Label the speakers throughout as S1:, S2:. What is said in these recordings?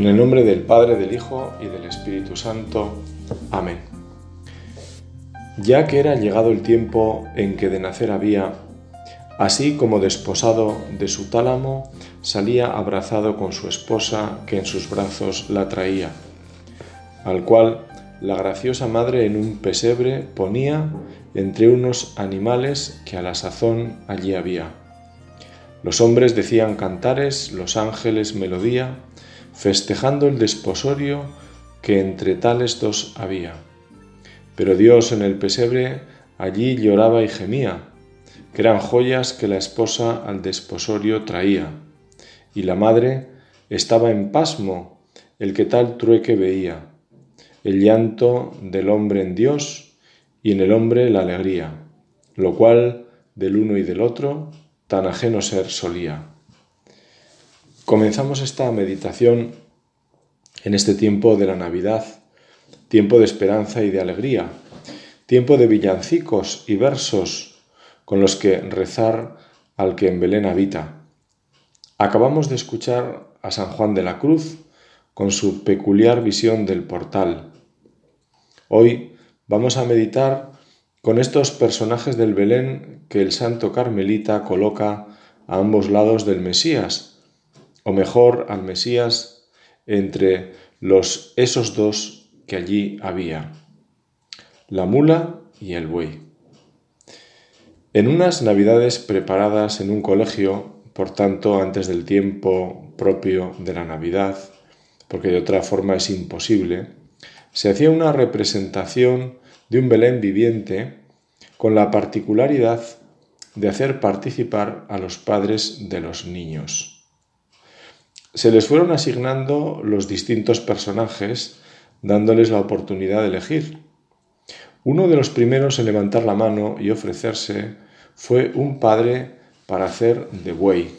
S1: En el nombre del Padre, del Hijo y del Espíritu Santo. Amén. Ya que era llegado el tiempo en que de nacer había, así como desposado de su tálamo, salía abrazado con su esposa que en sus brazos la traía, al cual la graciosa madre en un pesebre ponía entre unos animales que a la sazón allí había. Los hombres decían cantares, los ángeles melodía, festejando el desposorio que entre tales dos había. Pero Dios en el pesebre allí lloraba y gemía, que eran joyas que la esposa al desposorio traía, y la madre estaba en pasmo, el que tal trueque veía, el llanto del hombre en Dios y en el hombre la alegría, lo cual del uno y del otro tan ajeno ser solía. Comenzamos esta meditación en este tiempo de la Navidad, tiempo de esperanza y de alegría, tiempo de villancicos y versos con los que rezar al que en Belén habita. Acabamos de escuchar a San Juan de la Cruz con su peculiar visión del portal. Hoy vamos a meditar con estos personajes del Belén que el santo carmelita coloca a ambos lados del Mesías, o mejor al Mesías entre los esos dos que allí había, la mula y el buey. En unas navidades preparadas en un colegio, por tanto antes del tiempo propio de la Navidad, porque de otra forma es imposible, se hacía una representación de un Belén viviente con la particularidad de hacer participar a los padres de los niños se les fueron asignando los distintos personajes, dándoles la oportunidad de elegir. Uno de los primeros en levantar la mano y ofrecerse fue un padre para hacer de buey.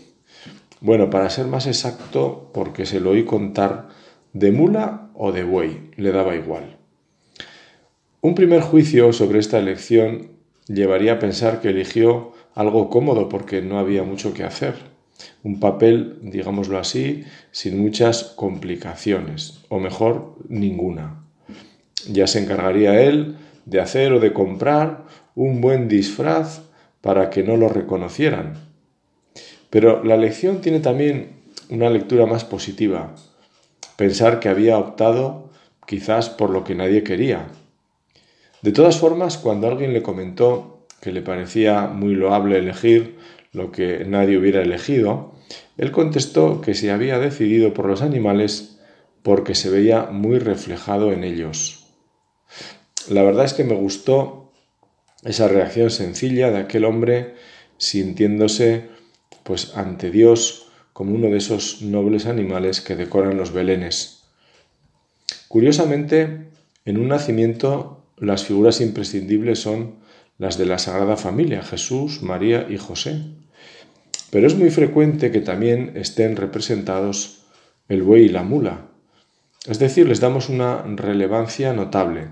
S1: Bueno, para ser más exacto, porque se lo oí contar de mula o de buey, le daba igual. Un primer juicio sobre esta elección llevaría a pensar que eligió algo cómodo porque no había mucho que hacer un papel, digámoslo así, sin muchas complicaciones, o mejor, ninguna. Ya se encargaría él de hacer o de comprar un buen disfraz para que no lo reconocieran. Pero la lección tiene también una lectura más positiva, pensar que había optado quizás por lo que nadie quería. De todas formas, cuando alguien le comentó que le parecía muy loable elegir lo que nadie hubiera elegido, él contestó que se había decidido por los animales porque se veía muy reflejado en ellos. La verdad es que me gustó esa reacción sencilla de aquel hombre sintiéndose pues ante Dios como uno de esos nobles animales que decoran los belenes. Curiosamente, en un nacimiento las figuras imprescindibles son las de la Sagrada Familia, Jesús, María y José. Pero es muy frecuente que también estén representados el buey y la mula. Es decir, les damos una relevancia notable.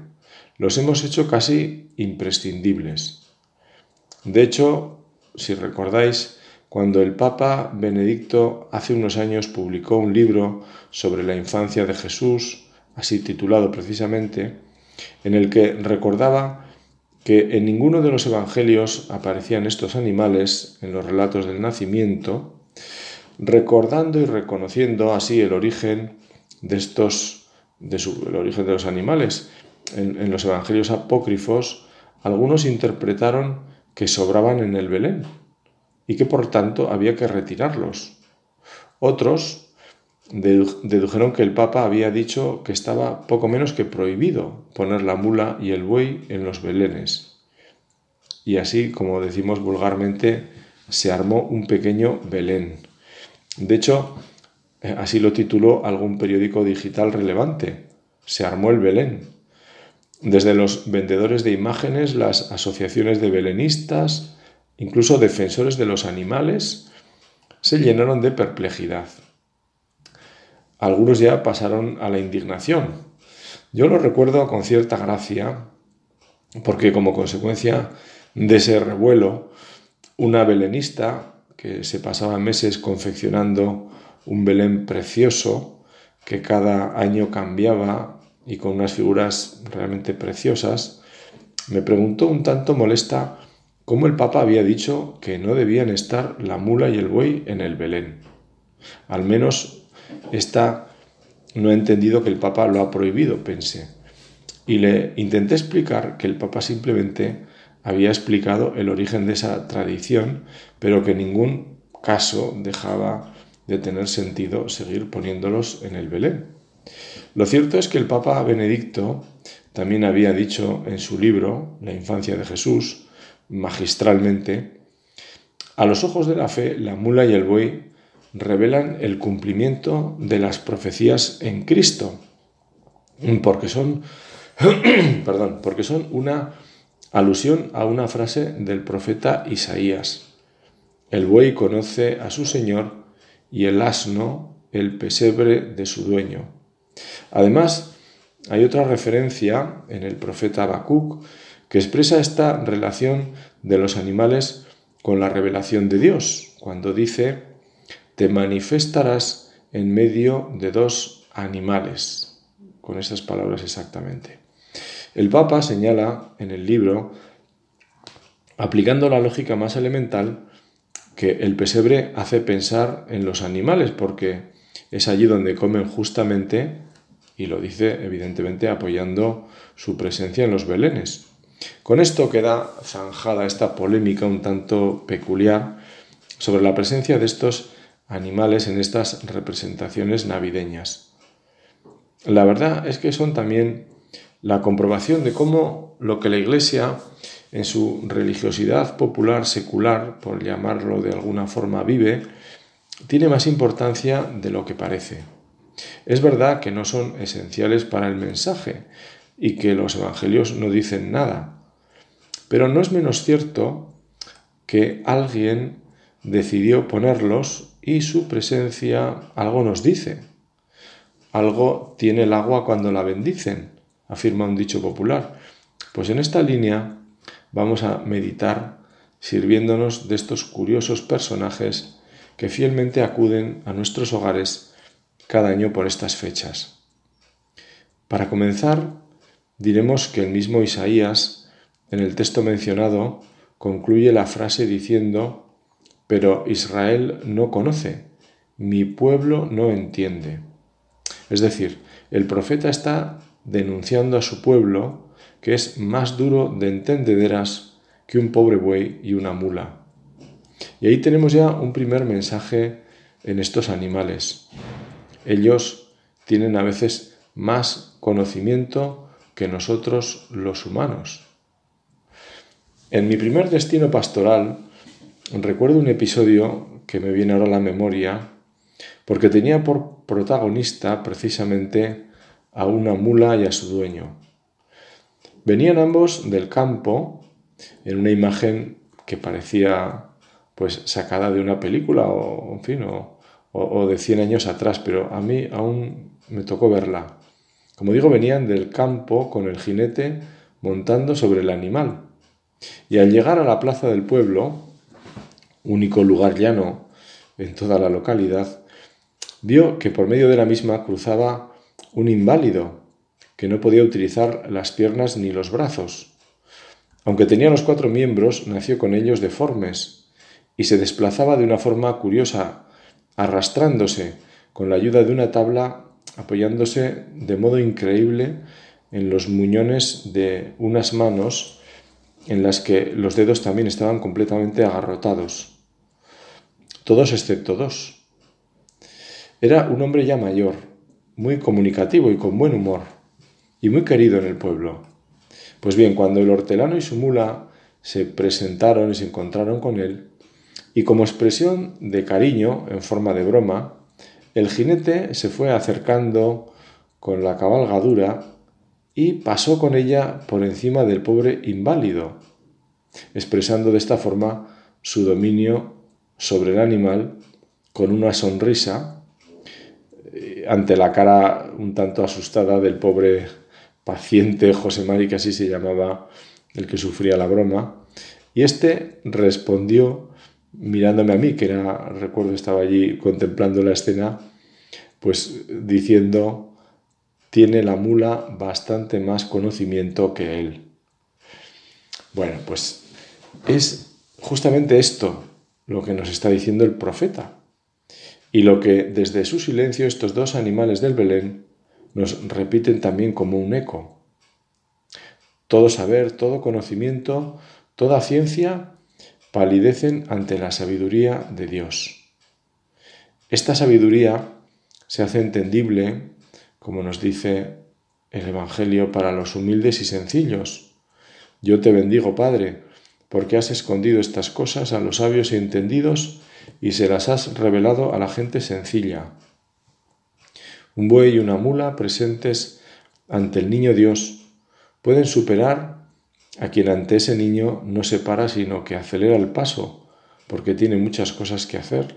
S1: Los hemos hecho casi imprescindibles. De hecho, si recordáis, cuando el Papa Benedicto hace unos años publicó un libro sobre la infancia de Jesús, así titulado precisamente, en el que recordaba que en ninguno de los evangelios aparecían estos animales en los relatos del nacimiento, recordando y reconociendo así el origen de estos, de el origen de los animales. En, en los evangelios apócrifos, algunos interpretaron que sobraban en el Belén y que por tanto había que retirarlos. Otros dedujeron que el Papa había dicho que estaba poco menos que prohibido poner la mula y el buey en los belenes. Y así, como decimos vulgarmente, se armó un pequeño Belén. De hecho, eh, así lo tituló algún periódico digital relevante. Se armó el Belén. Desde los vendedores de imágenes, las asociaciones de belenistas, incluso defensores de los animales, se llenaron de perplejidad algunos ya pasaron a la indignación. Yo lo recuerdo con cierta gracia, porque como consecuencia de ese revuelo, una belenista que se pasaba meses confeccionando un Belén precioso, que cada año cambiaba y con unas figuras realmente preciosas, me preguntó un tanto molesta cómo el Papa había dicho que no debían estar la mula y el buey en el Belén. Al menos esta no he entendido que el Papa lo ha prohibido, pensé. Y le intenté explicar que el Papa simplemente había explicado el origen de esa tradición, pero que en ningún caso dejaba de tener sentido seguir poniéndolos en el Belén. Lo cierto es que el Papa Benedicto también había dicho en su libro, La infancia de Jesús, magistralmente, a los ojos de la fe, la mula y el buey revelan el cumplimiento de las profecías en Cristo, porque son, perdón, porque son una alusión a una frase del profeta Isaías. El buey conoce a su señor y el asno el pesebre de su dueño. Además, hay otra referencia en el profeta Habacuc que expresa esta relación de los animales con la revelación de Dios, cuando dice, te manifestarás en medio de dos animales, con esas palabras exactamente. El Papa señala en el libro, aplicando la lógica más elemental, que el pesebre hace pensar en los animales, porque es allí donde comen justamente, y lo dice evidentemente apoyando su presencia en los belenes. Con esto queda zanjada esta polémica un tanto peculiar sobre la presencia de estos animales en estas representaciones navideñas. La verdad es que son también la comprobación de cómo lo que la Iglesia, en su religiosidad popular secular, por llamarlo de alguna forma, vive, tiene más importancia de lo que parece. Es verdad que no son esenciales para el mensaje y que los evangelios no dicen nada, pero no es menos cierto que alguien decidió ponerlos y su presencia algo nos dice. Algo tiene el agua cuando la bendicen afirma un dicho popular. Pues en esta línea vamos a meditar sirviéndonos de estos curiosos personajes que fielmente acuden a nuestros hogares cada año por estas fechas. Para comenzar, diremos que el mismo Isaías, en el texto mencionado, concluye la frase diciendo, pero Israel no conoce, mi pueblo no entiende. Es decir, el profeta está denunciando a su pueblo que es más duro de entendederas que un pobre buey y una mula. Y ahí tenemos ya un primer mensaje en estos animales. Ellos tienen a veces más conocimiento que nosotros los humanos. En mi primer destino pastoral recuerdo un episodio que me viene ahora a la memoria porque tenía por protagonista precisamente a una mula y a su dueño. Venían ambos del campo en una imagen que parecía pues sacada de una película o, en fin, o, de 100 años atrás, pero a mí aún me tocó verla. Como digo, venían del campo con el jinete montando sobre el animal. Y al llegar a la plaza del pueblo, único lugar llano en toda la localidad, vio que por medio de la misma cruzaba un inválido que no podía utilizar las piernas ni los brazos. Aunque tenía los cuatro miembros, nació con ellos deformes y se desplazaba de una forma curiosa, arrastrándose con la ayuda de una tabla, apoyándose de modo increíble en los muñones de unas manos en las que los dedos también estaban completamente agarrotados. Todos excepto dos. Era un hombre ya mayor, muy comunicativo y con buen humor, y muy querido en el pueblo. Pues bien, cuando el hortelano y su mula se presentaron y se encontraron con él, y como expresión de cariño, en forma de broma, el jinete se fue acercando con la cabalgadura y pasó con ella por encima del pobre inválido, expresando de esta forma su dominio sobre el animal con una sonrisa ante la cara un tanto asustada del pobre paciente José Mari, que así se llamaba el que sufría la broma, y este respondió mirándome a mí, que era, recuerdo, estaba allí contemplando la escena, pues diciendo, tiene la mula bastante más conocimiento que él. Bueno, pues es justamente esto lo que nos está diciendo el profeta y lo que desde su silencio estos dos animales del Belén nos repiten también como un eco. Todo saber, todo conocimiento, toda ciencia palidecen ante la sabiduría de Dios. Esta sabiduría se hace entendible, como nos dice el Evangelio, para los humildes y sencillos. Yo te bendigo, Padre, porque has escondido estas cosas a los sabios y entendidos y se las has revelado a la gente sencilla. Un buey y una mula presentes ante el niño Dios pueden superar a quien ante ese niño no se para sino que acelera el paso, porque tiene muchas cosas que hacer,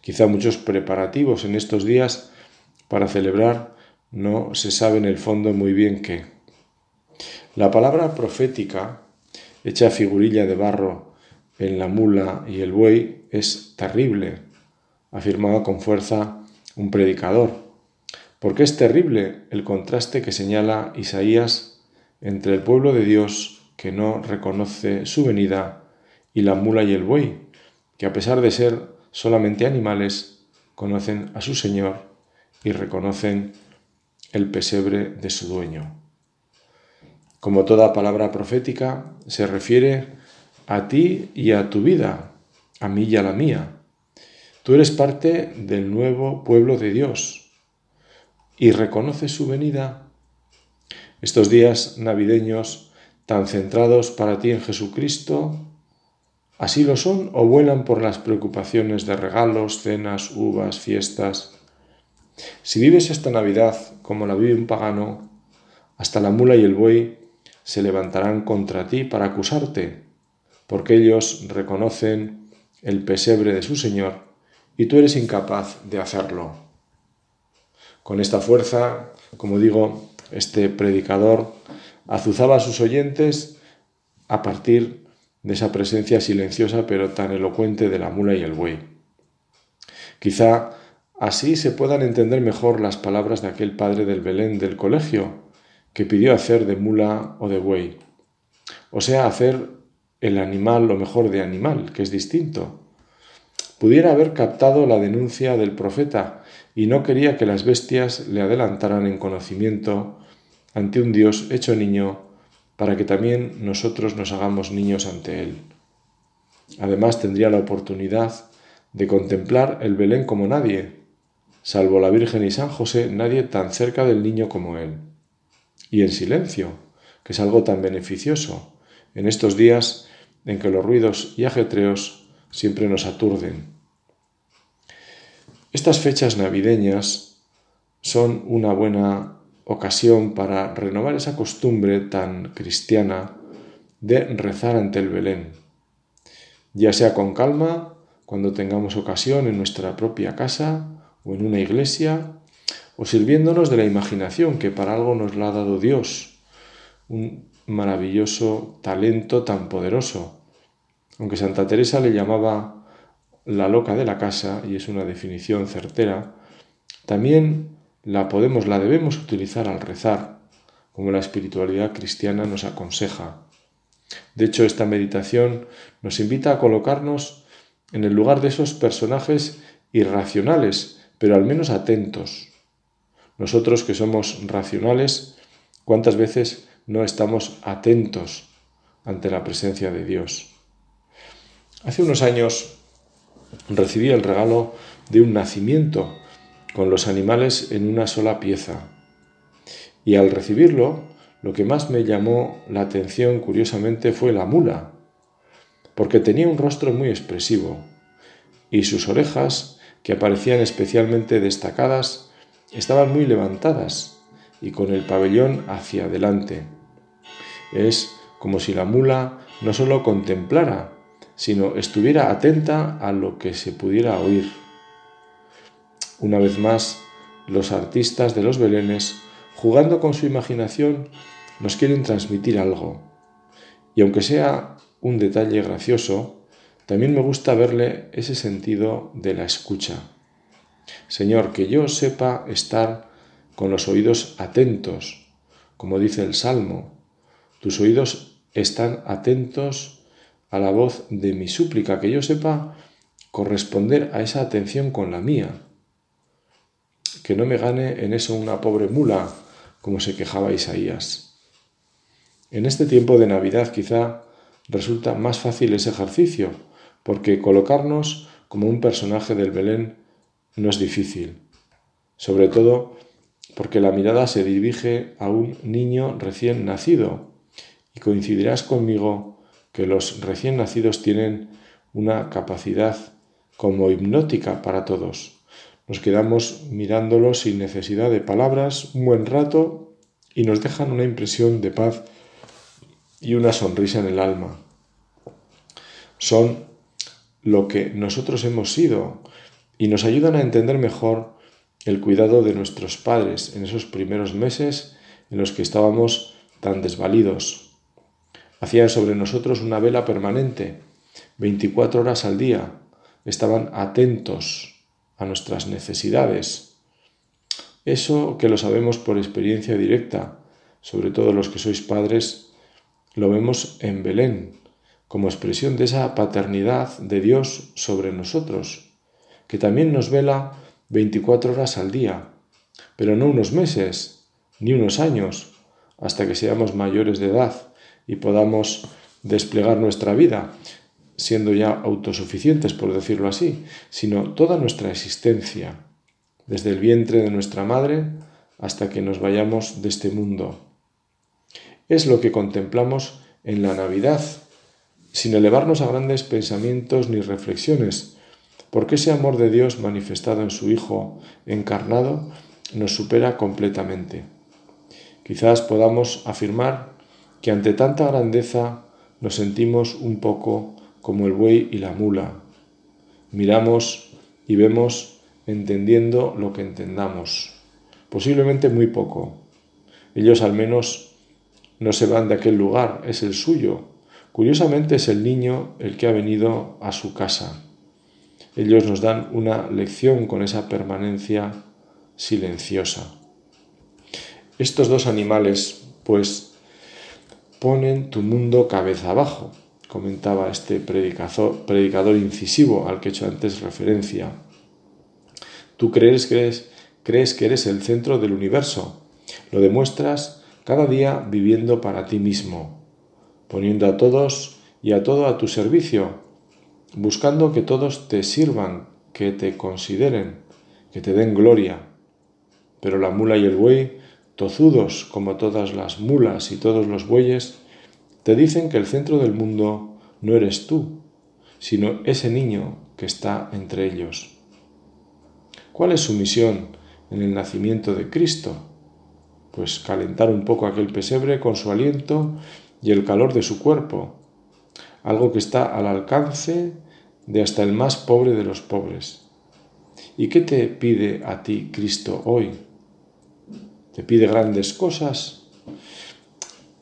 S1: quizá muchos preparativos en estos días para celebrar, no se sabe en el fondo muy bien qué. La palabra profética, hecha figurilla de barro en la mula y el buey, es terrible, afirmaba con fuerza un predicador, porque es terrible el contraste que señala Isaías entre el pueblo de Dios que no reconoce su venida y la mula y el buey, que a pesar de ser solamente animales, conocen a su Señor y reconocen el pesebre de su dueño. Como toda palabra profética, se refiere a ti y a tu vida, a mí y a la mía. Tú eres parte del nuevo pueblo de Dios y reconoces su venida. Estos días navideños tan centrados para ti en Jesucristo, así lo son o vuelan por las preocupaciones de regalos, cenas, uvas, fiestas. Si vives esta Navidad como la vive un pagano, hasta la mula y el buey se levantarán contra ti para acusarte, porque ellos reconocen el pesebre de su Señor y tú eres incapaz de hacerlo. Con esta fuerza, como digo, este predicador azuzaba a sus oyentes a partir de esa presencia silenciosa pero tan elocuente de la mula y el buey. Quizá así se puedan entender mejor las palabras de aquel padre del Belén del colegio que pidió hacer de mula o de buey, o sea, hacer el animal lo mejor de animal, que es distinto. Pudiera haber captado la denuncia del profeta y no quería que las bestias le adelantaran en conocimiento ante un Dios hecho niño para que también nosotros nos hagamos niños ante Él. Además tendría la oportunidad de contemplar el Belén como nadie, salvo la Virgen y San José, nadie tan cerca del niño como Él. Y en silencio, que es algo tan beneficioso en estos días en que los ruidos y ajetreos siempre nos aturden. Estas fechas navideñas son una buena ocasión para renovar esa costumbre tan cristiana de rezar ante el Belén, ya sea con calma, cuando tengamos ocasión en nuestra propia casa o en una iglesia, o sirviéndonos de la imaginación que para algo nos la ha dado Dios, un maravilloso talento tan poderoso. Aunque Santa Teresa le llamaba la loca de la casa, y es una definición certera, también la podemos, la debemos utilizar al rezar, como la espiritualidad cristiana nos aconseja. De hecho, esta meditación nos invita a colocarnos en el lugar de esos personajes irracionales, pero al menos atentos. Nosotros que somos racionales, ¿cuántas veces no estamos atentos ante la presencia de Dios? Hace unos años recibí el regalo de un nacimiento con los animales en una sola pieza. Y al recibirlo, lo que más me llamó la atención curiosamente fue la mula, porque tenía un rostro muy expresivo y sus orejas, que aparecían especialmente destacadas, estaban muy levantadas y con el pabellón hacia adelante. Es como si la mula no solo contemplara, sino estuviera atenta a lo que se pudiera oír. Una vez más, los artistas de los belenes, jugando con su imaginación, nos quieren transmitir algo. Y aunque sea un detalle gracioso, también me gusta verle ese sentido de la escucha. Señor, que yo sepa estar con los oídos atentos, como dice el Salmo. Tus oídos están atentos a la voz de mi súplica, que yo sepa corresponder a esa atención con la mía. Que no me gane en eso una pobre mula, como se quejaba Isaías. En este tiempo de Navidad quizá resulta más fácil ese ejercicio, porque colocarnos como un personaje del Belén no es difícil, sobre todo porque la mirada se dirige a un niño recién nacido, y coincidirás conmigo que los recién nacidos tienen una capacidad como hipnótica para todos. Nos quedamos mirándolos sin necesidad de palabras un buen rato y nos dejan una impresión de paz y una sonrisa en el alma. Son lo que nosotros hemos sido y nos ayudan a entender mejor el cuidado de nuestros padres en esos primeros meses en los que estábamos tan desvalidos. Hacían sobre nosotros una vela permanente, 24 horas al día. Estaban atentos a nuestras necesidades. Eso que lo sabemos por experiencia directa, sobre todo los que sois padres, lo vemos en Belén, como expresión de esa paternidad de Dios sobre nosotros, que también nos vela 24 horas al día, pero no unos meses, ni unos años, hasta que seamos mayores de edad y podamos desplegar nuestra vida, siendo ya autosuficientes, por decirlo así, sino toda nuestra existencia, desde el vientre de nuestra madre hasta que nos vayamos de este mundo. Es lo que contemplamos en la Navidad, sin elevarnos a grandes pensamientos ni reflexiones, porque ese amor de Dios manifestado en su Hijo encarnado nos supera completamente. Quizás podamos afirmar que ante tanta grandeza nos sentimos un poco como el buey y la mula. Miramos y vemos entendiendo lo que entendamos. Posiblemente muy poco. Ellos al menos no se van de aquel lugar, es el suyo. Curiosamente es el niño el que ha venido a su casa. Ellos nos dan una lección con esa permanencia silenciosa. Estos dos animales, pues, ponen tu mundo cabeza abajo, comentaba este predicador, predicador incisivo al que he hecho antes referencia. Tú crees que, eres, crees que eres el centro del universo. Lo demuestras cada día viviendo para ti mismo, poniendo a todos y a todo a tu servicio, buscando que todos te sirvan, que te consideren, que te den gloria. Pero la mula y el buey, tozudos como todas las mulas y todos los bueyes, te dicen que el centro del mundo no eres tú, sino ese niño que está entre ellos. ¿Cuál es su misión en el nacimiento de Cristo? Pues calentar un poco aquel pesebre con su aliento y el calor de su cuerpo, algo que está al alcance de hasta el más pobre de los pobres. ¿Y qué te pide a ti Cristo hoy? ¿Te pide grandes cosas?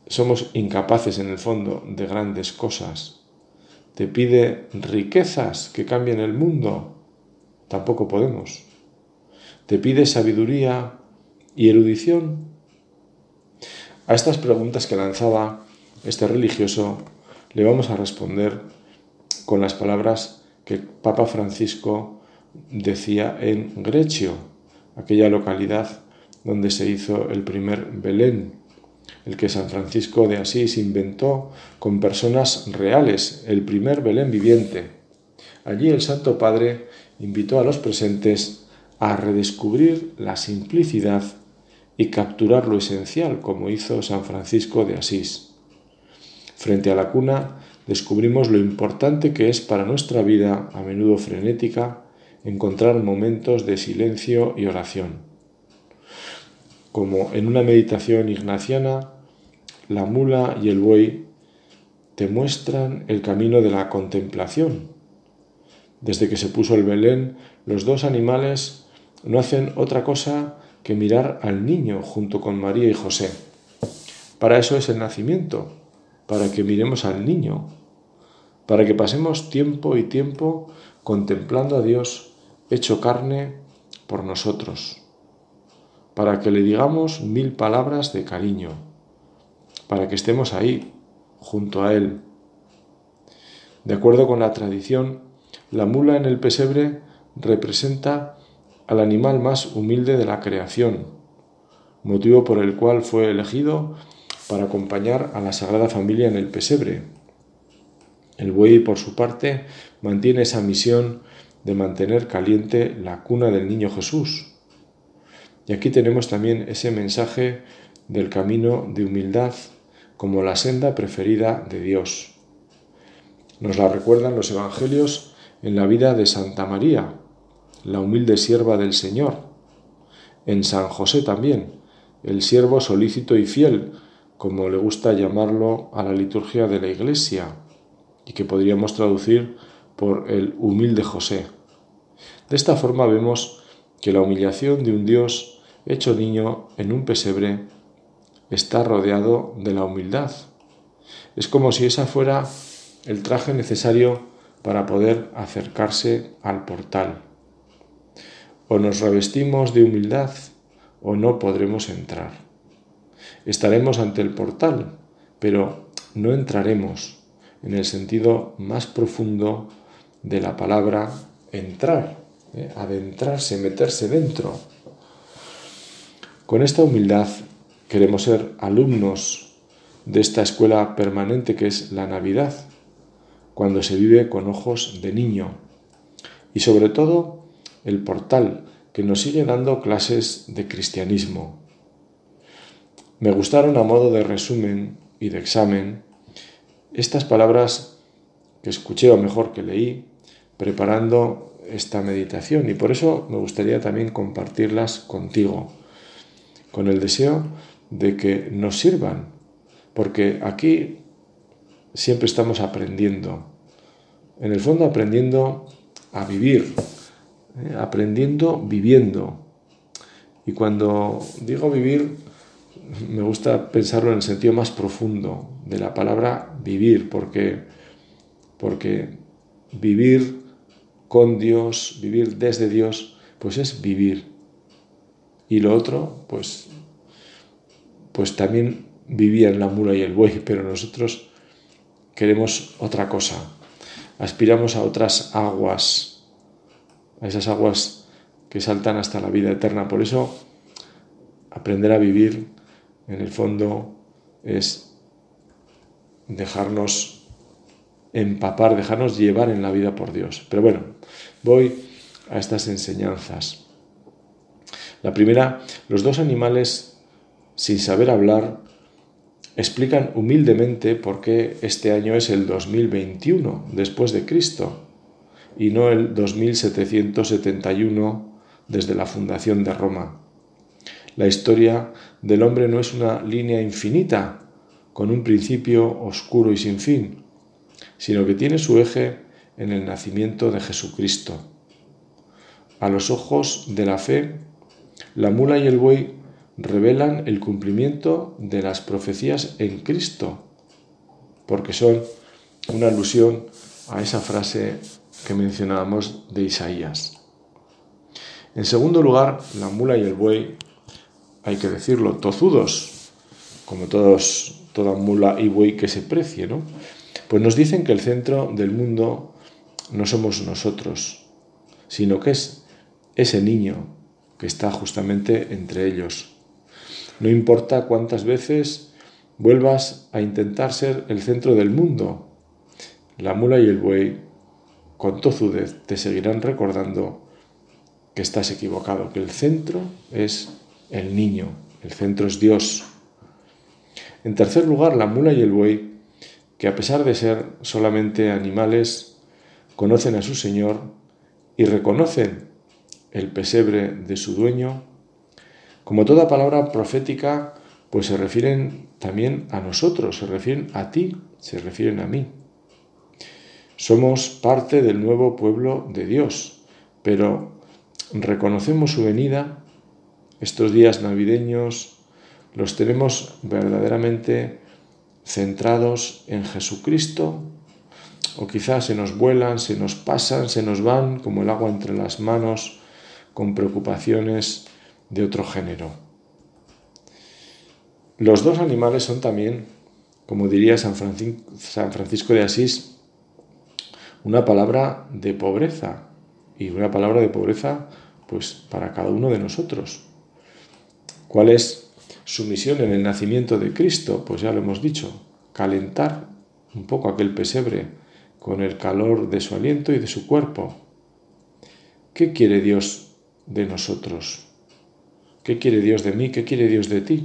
S1: Somos incapaces en el fondo de grandes cosas. ¿Te pide riquezas que cambien el mundo? Tampoco podemos. ¿Te pide sabiduría y erudición? A estas preguntas que lanzaba este religioso le vamos a responder con las palabras que Papa Francisco decía en Grecio, aquella localidad donde se hizo el primer Belén, el que San Francisco de Asís inventó con personas reales, el primer Belén viviente. Allí el Santo Padre invitó a los presentes a redescubrir la simplicidad y capturar lo esencial, como hizo San Francisco de Asís. Frente a la cuna descubrimos lo importante que es para nuestra vida, a menudo frenética, encontrar momentos de silencio y oración. Como en una meditación ignaciana, la mula y el buey te muestran el camino de la contemplación. Desde que se puso el Belén, los dos animales no hacen otra cosa que mirar al niño junto con María y José. Para eso es el nacimiento, para que miremos al niño, para que pasemos tiempo y tiempo contemplando a Dios hecho carne por nosotros, para que le digamos mil palabras de cariño, para que estemos ahí, junto a Él. De acuerdo con la tradición, la mula en el pesebre representa al animal más humilde de la creación, motivo por el cual fue elegido para acompañar a la Sagrada Familia en el pesebre. El buey, por su parte, mantiene esa misión de mantener caliente la cuna del niño Jesús. Y aquí tenemos también ese mensaje del camino de humildad como la senda preferida de Dios. Nos la recuerdan los evangelios en la vida de Santa María, la humilde sierva del Señor, en San José también, el siervo solícito y fiel, como le gusta llamarlo a la liturgia de la Iglesia, y que podríamos traducir por el humilde José. De esta forma vemos que la humillación de un Dios hecho niño en un pesebre está rodeado de la humildad. Es como si esa fuera el traje necesario para poder acercarse al portal. O nos revestimos de humildad o no podremos entrar. Estaremos ante el portal, pero no entraremos en el sentido más profundo de la palabra entrar, ¿eh? adentrarse, meterse dentro. Con esta humildad Queremos ser alumnos de esta escuela permanente que es la Navidad, cuando se vive con ojos de niño. Y sobre todo el portal que nos sigue dando clases de cristianismo. Me gustaron a modo de resumen y de examen estas palabras que escuché o mejor que leí preparando esta meditación y por eso me gustaría también compartirlas contigo, con el deseo de que nos sirvan, porque aquí siempre estamos aprendiendo, en el fondo aprendiendo a vivir, ¿eh? aprendiendo viviendo. Y cuando digo vivir, me gusta pensarlo en el sentido más profundo de la palabra vivir, porque, porque vivir con Dios, vivir desde Dios, pues es vivir. Y lo otro, pues pues también vivían la mula y el buey, pero nosotros queremos otra cosa. Aspiramos a otras aguas, a esas aguas que saltan hasta la vida eterna. Por eso, aprender a vivir, en el fondo, es dejarnos empapar, dejarnos llevar en la vida por Dios. Pero bueno, voy a estas enseñanzas. La primera, los dos animales sin saber hablar, explican humildemente por qué este año es el 2021 después de Cristo y no el 2771 desde la fundación de Roma. La historia del hombre no es una línea infinita con un principio oscuro y sin fin, sino que tiene su eje en el nacimiento de Jesucristo. A los ojos de la fe, la mula y el buey revelan el cumplimiento de las profecías en Cristo, porque son una alusión a esa frase que mencionábamos de Isaías. En segundo lugar, la mula y el buey, hay que decirlo, tozudos, como todos, toda mula y buey que se precie, ¿no? Pues nos dicen que el centro del mundo no somos nosotros, sino que es ese niño que está justamente entre ellos. No importa cuántas veces vuelvas a intentar ser el centro del mundo, la mula y el buey con tozudez te seguirán recordando que estás equivocado, que el centro es el niño, el centro es Dios. En tercer lugar, la mula y el buey, que a pesar de ser solamente animales, conocen a su Señor y reconocen el pesebre de su dueño como toda palabra profética, pues se refieren también a nosotros, se refieren a ti, se refieren a mí. Somos parte del nuevo pueblo de Dios, pero reconocemos su venida, estos días navideños los tenemos verdaderamente centrados en Jesucristo, o quizás se nos vuelan, se nos pasan, se nos van como el agua entre las manos, con preocupaciones de otro género. Los dos animales son también, como diría San Francisco de Asís, una palabra de pobreza y una palabra de pobreza pues para cada uno de nosotros. ¿Cuál es su misión en el nacimiento de Cristo? Pues ya lo hemos dicho, calentar un poco aquel pesebre con el calor de su aliento y de su cuerpo. ¿Qué quiere Dios de nosotros? ¿Qué quiere Dios de mí? ¿Qué quiere Dios de ti?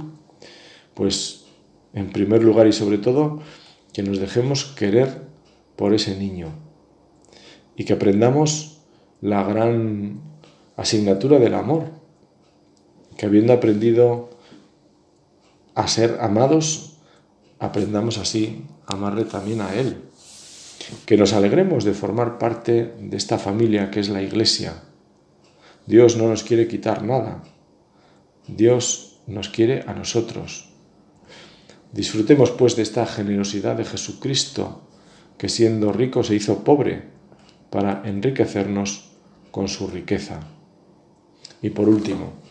S1: Pues en primer lugar y sobre todo que nos dejemos querer por ese niño y que aprendamos la gran asignatura del amor, que habiendo aprendido a ser amados, aprendamos así a amarle también a Él. Que nos alegremos de formar parte de esta familia que es la Iglesia. Dios no nos quiere quitar nada. Dios nos quiere a nosotros. Disfrutemos pues de esta generosidad de Jesucristo, que siendo rico se hizo pobre para enriquecernos con su riqueza. Y por último,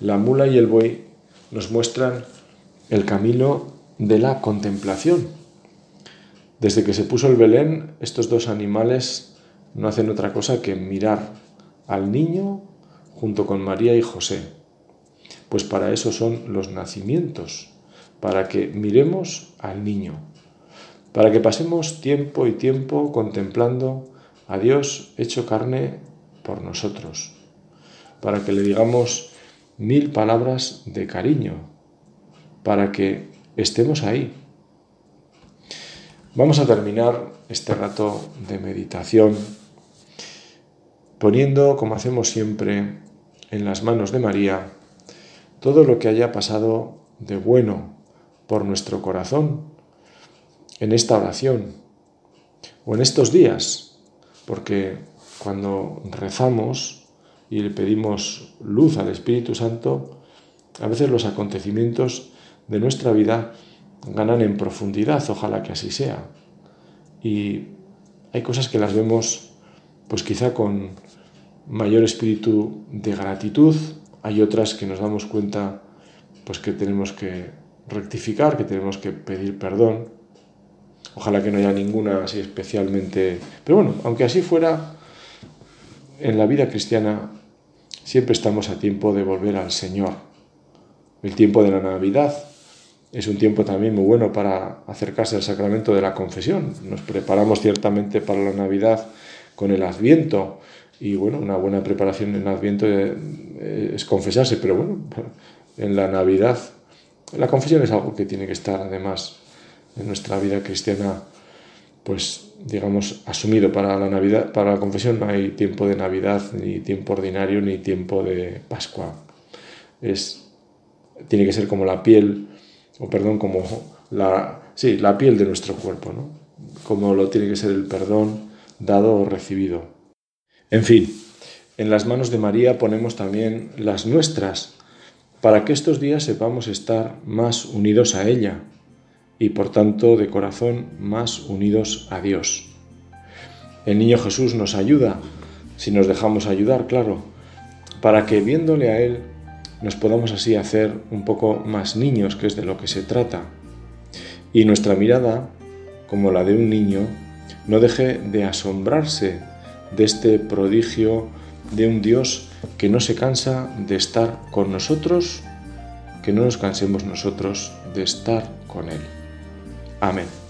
S1: la mula y el buey nos muestran el camino de la contemplación. Desde que se puso el Belén, estos dos animales no hacen otra cosa que mirar al niño junto con María y José. Pues para eso son los nacimientos, para que miremos al niño, para que pasemos tiempo y tiempo contemplando a Dios hecho carne por nosotros, para que le digamos mil palabras de cariño, para que estemos ahí. Vamos a terminar este rato de meditación poniendo, como hacemos siempre, en las manos de María todo lo que haya pasado de bueno por nuestro corazón en esta oración o en estos días, porque cuando rezamos y le pedimos luz al Espíritu Santo, a veces los acontecimientos de nuestra vida ganan en profundidad, ojalá que así sea. Y hay cosas que las vemos pues quizá con mayor espíritu de gratitud, hay otras que nos damos cuenta pues que tenemos que rectificar, que tenemos que pedir perdón. Ojalá que no haya ninguna así especialmente... Pero bueno, aunque así fuera, en la vida cristiana siempre estamos a tiempo de volver al Señor. El tiempo de la Navidad es un tiempo también muy bueno para acercarse al sacramento de la confesión. Nos preparamos ciertamente para la Navidad con el Adviento y bueno, una buena preparación en Adviento eh, es confesarse, pero bueno, en la Navidad la confesión es algo que tiene que estar además en nuestra vida cristiana, pues digamos, asumido para la Navidad. Para la confesión no hay tiempo de Navidad, ni tiempo ordinario, ni tiempo de Pascua. Es, tiene que ser como la piel, o perdón, como la, sí, la piel de nuestro cuerpo, ¿no? Como lo tiene que ser el perdón dado o recibido. En fin, en las manos de María ponemos también las nuestras, para que estos días sepamos estar más unidos a ella y por tanto de corazón más unidos a Dios. El niño Jesús nos ayuda, si nos dejamos ayudar, claro, para que viéndole a Él nos podamos así hacer un poco más niños, que es de lo que se trata. Y nuestra mirada, como la de un niño, no deje de asombrarse de este prodigio de un Dios que no se cansa de estar con nosotros, que no nos cansemos nosotros de estar con Él. Amén.